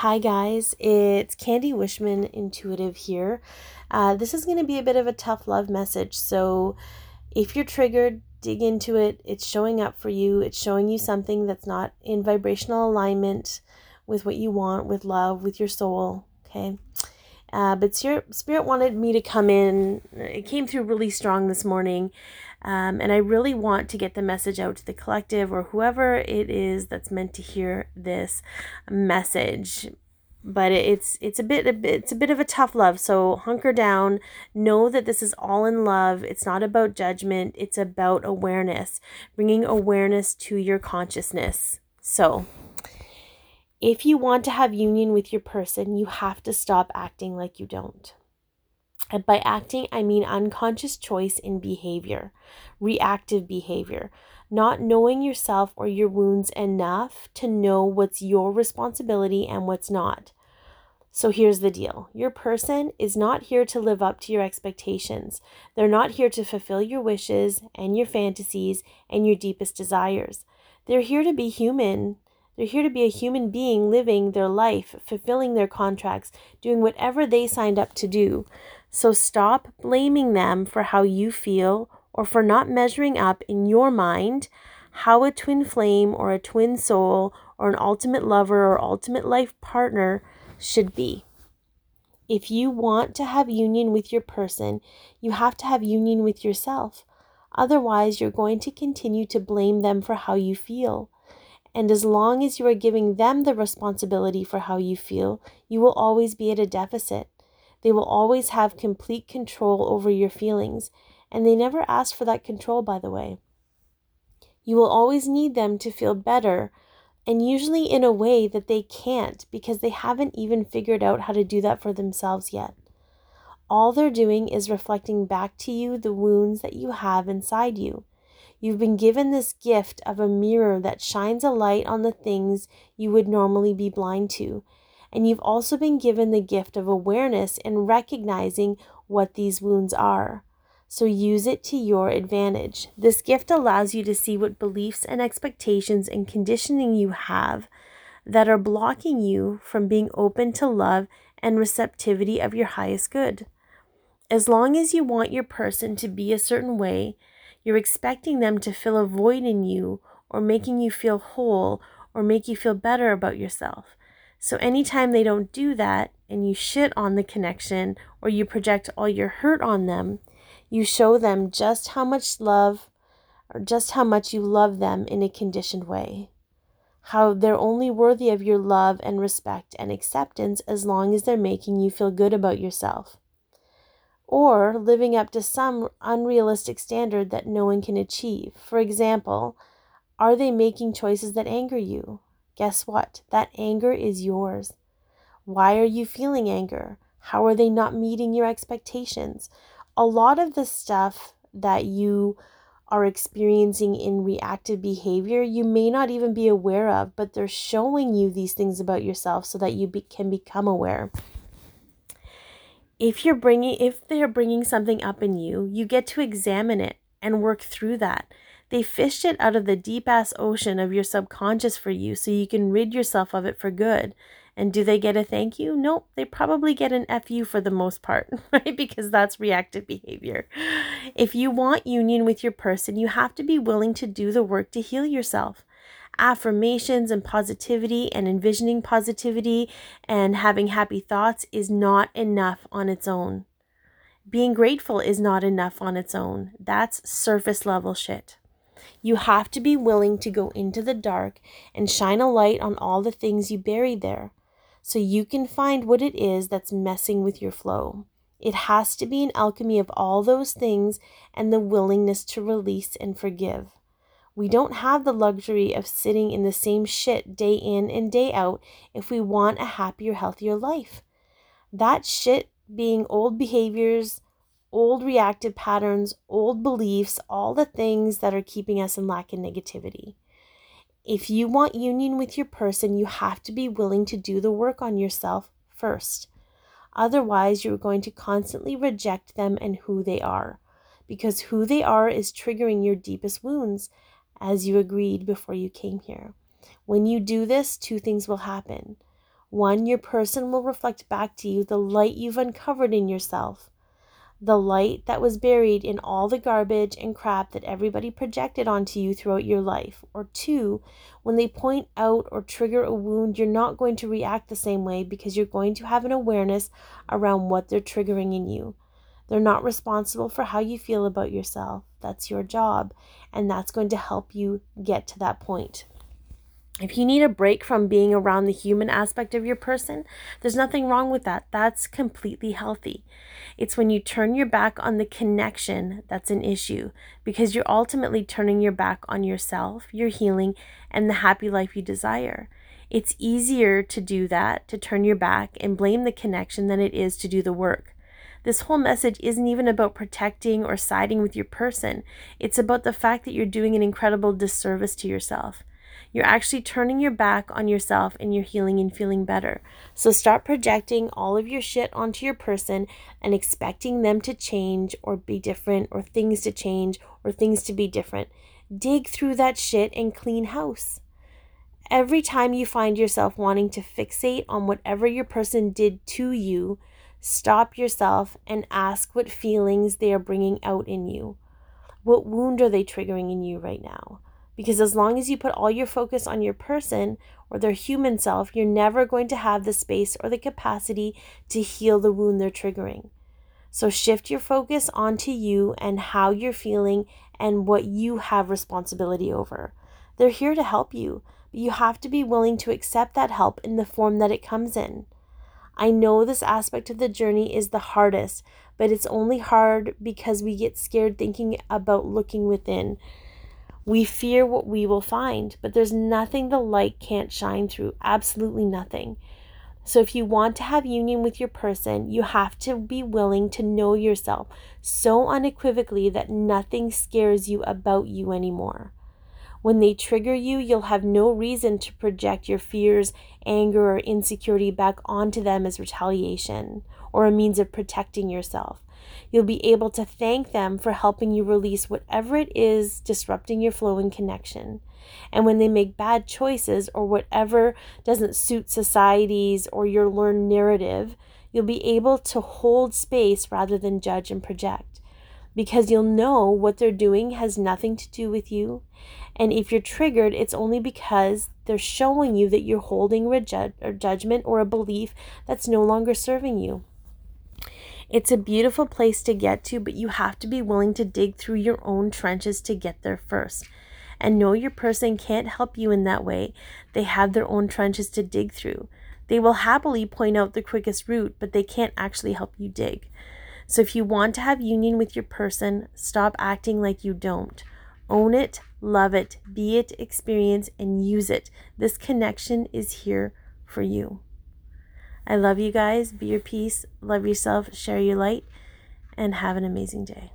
Hi, guys, it's Candy Wishman Intuitive here. Uh, this is going to be a bit of a tough love message. So, if you're triggered, dig into it. It's showing up for you, it's showing you something that's not in vibrational alignment with what you want, with love, with your soul. Okay. Uh, but Spirit, Spirit wanted me to come in. It came through really strong this morning. Um, and I really want to get the message out to the collective or whoever it is that's meant to hear this message. But it's it's a bit, it's a bit of a tough love. So hunker down. Know that this is all in love. It's not about judgment. It's about awareness, bringing awareness to your consciousness. So if you want to have union with your person, you have to stop acting like you don't. And by acting, I mean unconscious choice in behavior, reactive behavior, not knowing yourself or your wounds enough to know what's your responsibility and what's not. So here's the deal your person is not here to live up to your expectations. They're not here to fulfill your wishes and your fantasies and your deepest desires. They're here to be human they're here to be a human being living their life, fulfilling their contracts, doing whatever they signed up to do. So stop blaming them for how you feel or for not measuring up in your mind how a twin flame or a twin soul or an ultimate lover or ultimate life partner should be. If you want to have union with your person, you have to have union with yourself. Otherwise, you're going to continue to blame them for how you feel. And as long as you are giving them the responsibility for how you feel, you will always be at a deficit. They will always have complete control over your feelings, and they never ask for that control, by the way. You will always need them to feel better, and usually in a way that they can't because they haven't even figured out how to do that for themselves yet. All they're doing is reflecting back to you the wounds that you have inside you. You've been given this gift of a mirror that shines a light on the things you would normally be blind to. And you've also been given the gift of awareness and recognizing what these wounds are. So use it to your advantage. This gift allows you to see what beliefs and expectations and conditioning you have that are blocking you from being open to love and receptivity of your highest good. As long as you want your person to be a certain way, you're expecting them to fill a void in you or making you feel whole or make you feel better about yourself. So anytime they don't do that and you shit on the connection or you project all your hurt on them, you show them just how much love or just how much you love them in a conditioned way. How they're only worthy of your love and respect and acceptance as long as they're making you feel good about yourself or living up to some unrealistic standard that no one can achieve. For example, are they making choices that anger you? Guess what? That anger is yours. Why are you feeling anger? How are they not meeting your expectations? A lot of the stuff that you are experiencing in reactive behavior, you may not even be aware of, but they're showing you these things about yourself so that you be- can become aware if you're bringing if they're bringing something up in you you get to examine it and work through that. They fished it out of the deep ass ocean of your subconscious for you so you can rid yourself of it for good. And do they get a thank you? Nope. They probably get an fu for the most part right? Because that's reactive behavior. If you want union with your person you have to be willing to do the work to heal yourself affirmations and positivity and envisioning positivity and having happy thoughts is not enough on its own. Being grateful is not enough on its own. That's surface level shit. You have to be willing to go into the dark and shine a light on all the things you buried there so you can find what it is that's messing with your flow. It has to be an alchemy of all those things and the willingness to release and forgive. We don't have the luxury of sitting in the same shit day in and day out if we want a happier, healthier life. That shit being old behaviors, old reactive patterns, old beliefs, all the things that are keeping us in lack and negativity. If you want union with your person, you have to be willing to do the work on yourself first. Otherwise, you're going to constantly reject them and who they are, because who they are is triggering your deepest wounds as you agreed before you came here. When you do this, two things will happen. One, your person will reflect back to you the light you've uncovered in yourself, the light that was buried in all the garbage and crap that everybody projected onto you throughout your life. Or two, when they point out or trigger a wound, you're not going to react the same way because you're going to have an awareness around what they're triggering in you. They're not responsible for how you feel about yourself. That's your job, and that's going to help you get to that point. If you need a break from being around the human aspect of your person, there's nothing wrong with that. That's completely healthy. It's when you turn your back on the connection that's an issue because you're ultimately turning your back on yourself, your healing, and the happy life you desire. It's easier to do that, to turn your back and blame the connection, than it is to do the work. This whole message isn't even about protecting or siding with your person. It's about the fact that you're doing an incredible disservice to yourself. You're actually turning your back on yourself and you're healing and feeling better. So start projecting all of your shit onto your person and expecting them to change or be different or things to change or things to be different. Dig through that shit and clean house. Every time you find yourself wanting to fixate on whatever your person did to you, stop yourself and ask what feelings they are bringing out in you. What wound are they triggering in you right now? Because as long as you put all your focus on your person or their human self, you're never going to have the space or the capacity to heal the wound they're triggering. So shift your focus onto you and how you're feeling and what you have responsibility over. They're here to help you, but you have to be willing to accept that help in the form that it comes in. I know this aspect of the journey is the hardest, but it's only hard because we get scared thinking about looking within. We fear what we will find, but there's nothing the light can't shine through. Absolutely nothing. So, if you want to have union with your person, you have to be willing to know yourself so unequivocally that nothing scares you about you anymore. When they trigger you, you'll have no reason to project your fears, anger, or insecurity back onto them as retaliation or a means of protecting yourself. You'll be able to thank them for helping you release whatever it is disrupting your flow and connection. And when they make bad choices or whatever doesn't suit society's or your learned narrative, you'll be able to hold space rather than judge and project. Because you'll know what they're doing has nothing to do with you. And if you're triggered, it's only because they're showing you that you're holding a judgment or a belief that's no longer serving you. It's a beautiful place to get to, but you have to be willing to dig through your own trenches to get there first. And know your person can't help you in that way. They have their own trenches to dig through. They will happily point out the quickest route, but they can't actually help you dig. So if you want to have union with your person, stop acting like you don't. Own it, love it, be it, experience, and use it. This connection is here for you. I love you guys. Be your peace. Love yourself. Share your light. And have an amazing day.